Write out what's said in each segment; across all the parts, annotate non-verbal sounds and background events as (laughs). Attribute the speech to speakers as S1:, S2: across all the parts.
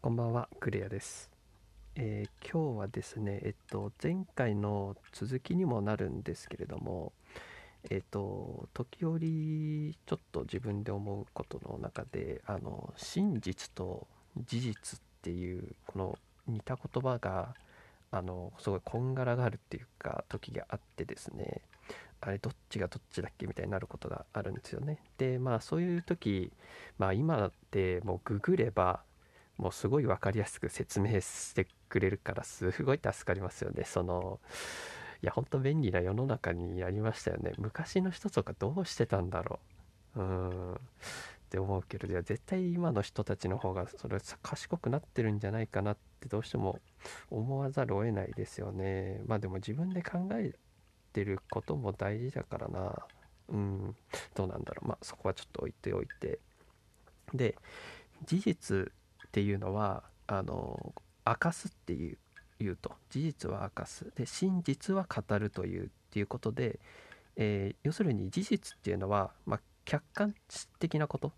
S1: こんばんは、クレアです。えー今日はですね、えっと、前回の続きにもなるんですけれども、えっと、時折、ちょっと自分で思うことの中で、あの、真実と事実っていう、この似た言葉が、あの、すごいこんがらがあるっていうか、時があってですね、あれ、どっちがどっちだっけみたいになることがあるんですよね。で、まあ、そういう時、まあ、今ってもうググれば、もうすごい分かりやすく説明してくれるからすごい助かりますよね。そのいや本当便利な世の中になりましたよね。昔の人とかどうしてたんだろう。うんって思うけどいや絶対今の人たちの方がそれ賢くなってるんじゃないかなってどうしても思わざるを得ないですよね。まあでも自分で考えてることも大事だからな。うんどうなんだろう。まあそこはちょっと置いておいて。で事実っていうのはあの明かすっていう言うと事実は明かす。で真実は語るというっていうことで、えー要するに事実っていうのは、まあ、客観的なこと。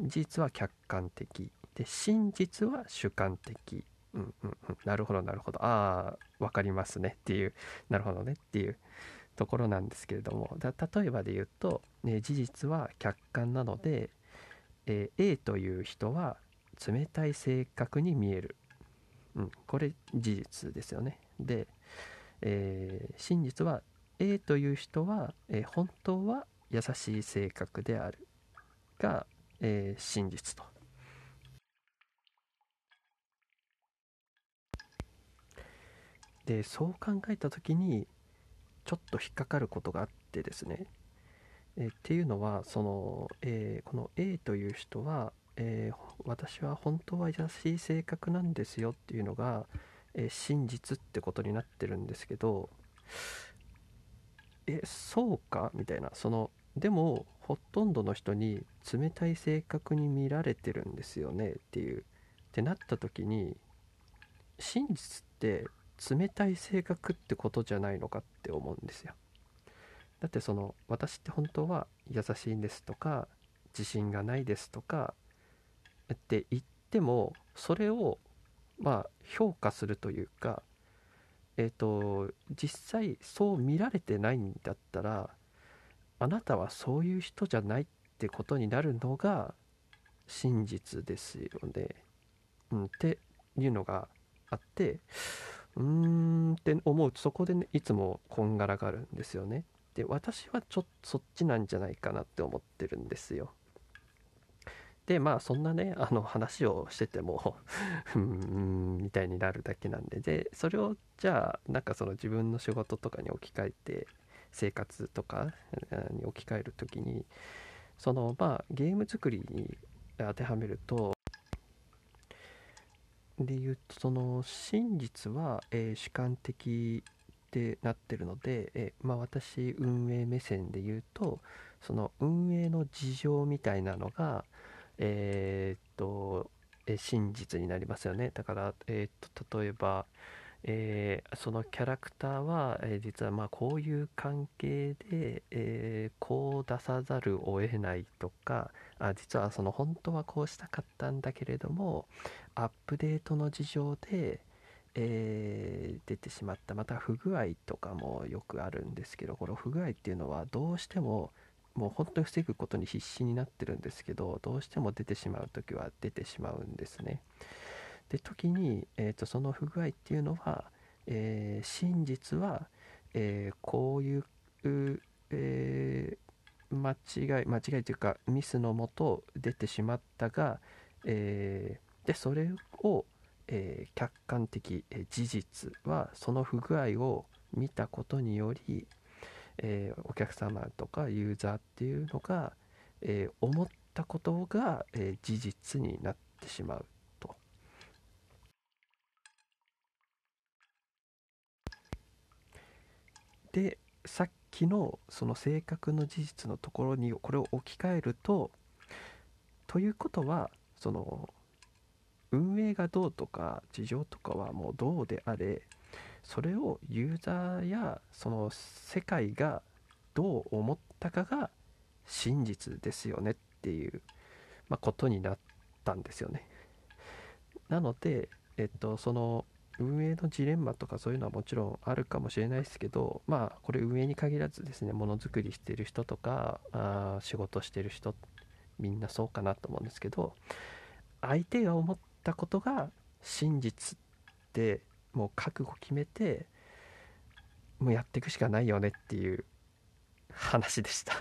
S1: 事実は客観的。で真実は主観的。うんうんうん。なるほどなるほど。ああ分かりますね。っていうなるほどね。っていうところなんですけれども。だ例えばで言うと、ね、事実は客観なので、えー A という人は冷たい性格に見える、うん、これ事実ですよね。で、えー真実は A という人は、えー本当は優しい性格である。が、えー真実と。でそう考えた時にちょっと引っかかることがあってですね。えーっていうのはその、えーこの A という人は、えー私は本当は優しい性格なんですよっていうのが、えー真実ってことになってるんですけどえそうかみたいな。そのでもほとんどの人に冷たい性格に見られてるんですよねっていう。ってなった時に真実って冷たい性格ってことじゃないのかって思うんですよ。だってその私って本当は優しいんですとか自信がないですとかって言ってもそれをまあ評価するというかえっ、と実際そう見られてないんだったらあなたはそういう人じゃないってことになるのが真実ですよね。うん、っていうのがあってうーんって思うとそこで、ね、いつもこんがらがるんですよね。で私はちょっとそっちなんじゃないかなって思ってるんですよ。でまあそんなねあの話をしてても (laughs) うんみたいになるだけなんで。でそれをじゃあなんかその自分の仕事とかに置き換えて生活とかに置き換える時にそのまあゲーム作りに当てはめるとで言うとその真実は、えー主観的ってなってるので、えーまあ、私運営目線で言うとその運営の事情みたいなのがえーっと、え真実になりますよね。だから、えーっと例えば、えーそのキャラクターは、えー実はまあこういう関係で、えーこう出さざるを得ないとかあ実はその本当はこうしたかったんだけれどもアップデートの事情で、え出てしまった。また不具合とかもよくあるんですけどこの不具合っていうのはどうしてももう本当に防ぐことに必死になってるんですけどどうしても出てしまう時は出てしまうんですね。で時に、えー、とその不具合っていうのは、えー真実は、えーこういう、えー間違い間違いというかミスのもと出てしまったが、えでそれを、え客観的、え事実はその不具合を見たことにより、えーお客様とかユーザーっていうのが、えー思ったことが、えー事実になってしまうと。でさっきのその正確の事実のところにこれを置き換えるとということはその運営がどうとか事情とかはもうどうであれそれをユーザーやその世界がどう思ったかが真実ですよねっていう、まあ、ことになったんですよね。なので、えっと、その運営のジレンマとかそういうのはもちろんあるかもしれないですけどまあこれ運営に限らずですねものづくりしてる人とかあ仕事してる人みんなそうかなと思うんですけど相手が思ったことが真実ってもう覚悟決めてもうやっていくしかないよねっていう話でした。